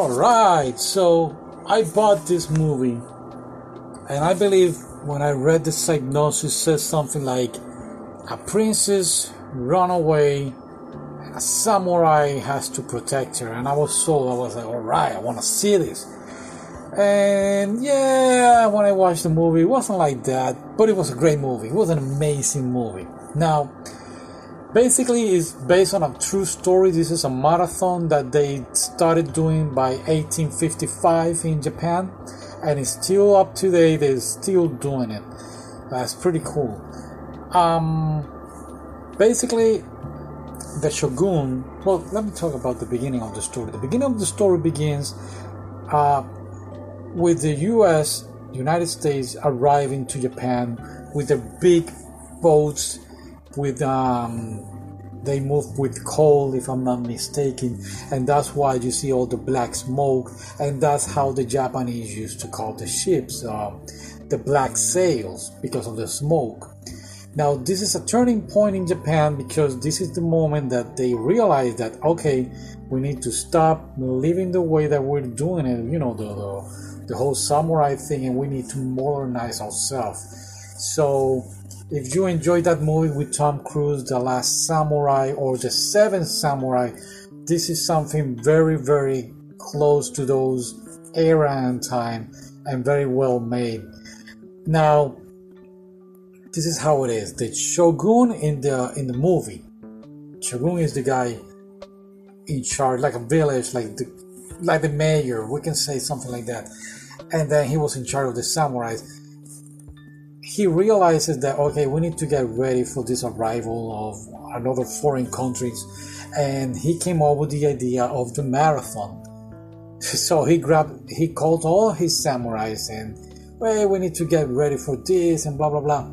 Alright, so I bought this movie, and I believe when I read the synopsis, says something like a princess run away, a samurai has to protect her, and I was sold. I was like, alright, I want to see this. And yeah, when I watched the movie, it wasn't like that, but it was a great movie. It was an amazing movie. Now, basically, it's based on a true story. This is a marathon that they started doing by 1855 in Japan, and it's still up to date. They're still doing it. That's pretty cool. Um, basically, the shogun. Well, let me talk about the beginning of the story. The beginning of the story begins. Uh, with the US, United States arriving to Japan with their big boats, with um, they move with coal, if I'm not mistaken, and that's why you see all the black smoke, and that's how the Japanese used to call the ships uh, the black sails because of the smoke. Now, this is a turning point in Japan because this is the moment that they realize that okay, we need to stop living the way that we're doing it. You know, the, the the whole samurai thing and we need to modernize ourselves. So, if you enjoyed that movie with Tom Cruise, The Last Samurai or The Seventh Samurai, this is something very, very close to those era and time and very well made. Now, this is how it is. The shogun in the in the movie, shogun is the guy in charge, like a village, like the like the mayor. We can say something like that and then he was in charge of the samurais. He realizes that okay, we need to get ready for this arrival of another foreign countries, and he came up with the idea of the marathon. So he grabbed, he called all his samurais and, well, we need to get ready for this and blah blah blah.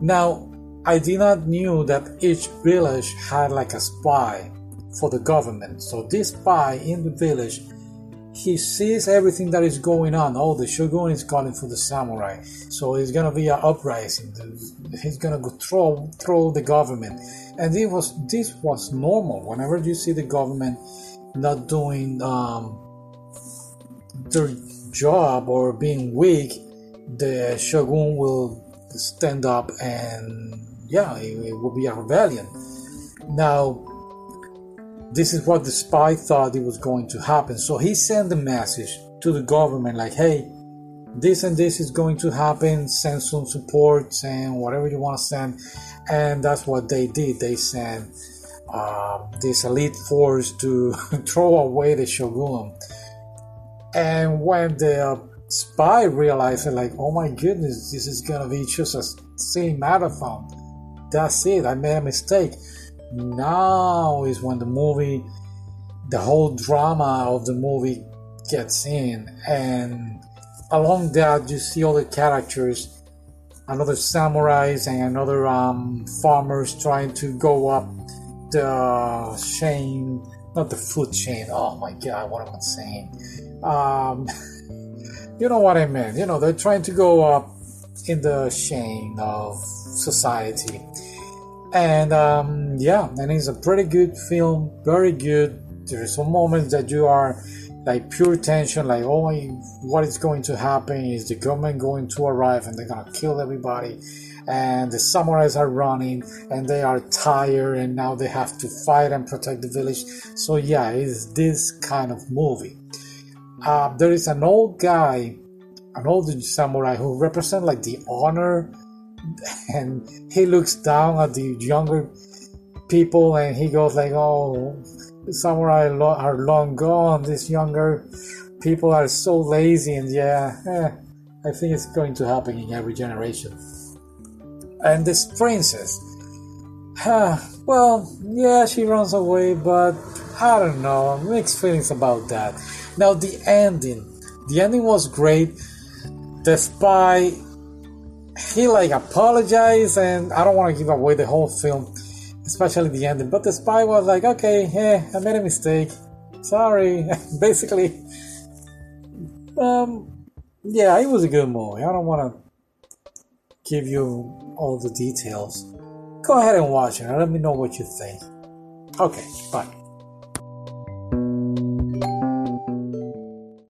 Now, I did not knew that each village had like a spy for the government. So this spy in the village he sees everything that is going on. Oh, the shogun is calling for the samurai, so it's gonna be an uprising. He's gonna go throw throw the government, and it was this was normal. Whenever you see the government not doing um, their job or being weak, the shogun will stand up and yeah, it, it will be a rebellion. Now this is what the spy thought it was going to happen. So he sent a message to the government like, hey, this and this is going to happen. Send some support, and whatever you want to send. And that's what they did. They sent uh, this elite force to throw away the shogun. And when the spy realized it, like, oh my goodness, this is gonna be just a same marathon. That's it. I made a mistake now is when the movie the whole drama of the movie gets in. And along that you see all the characters another samurais and another um, farmers trying to go up the chain not the food chain. Oh my god what am i saying? Um, you know what i meant you know they're trying to go up in the chain of society and um, yeah, and it's a pretty good film, very good. There are some moments that you are like pure tension, like oh what is going to happen? Is the government going to arrive and they're gonna kill everybody? And the samurais are running and they are tired and now they have to fight and protect the village. So yeah, it's this kind of movie. Uh, there is an old guy, an old samurai who represent like the honor and he looks down at the younger people and he goes like oh samurai are long gone. These younger people are so lazy and yeah eh, i think it's going to happen in every generation. And this princess huh, well yeah she runs away but i don't know mixed feelings about that. Now the ending the ending was great. Spy he like apologized, and I don't want to give away the whole film, especially the ending. But the spy was like, "Okay, yeah, I made a mistake. Sorry." Basically, um, yeah, it was a good movie. I don't want to give you all the details. Go ahead and watch it. And let me know what you think. Okay, bye.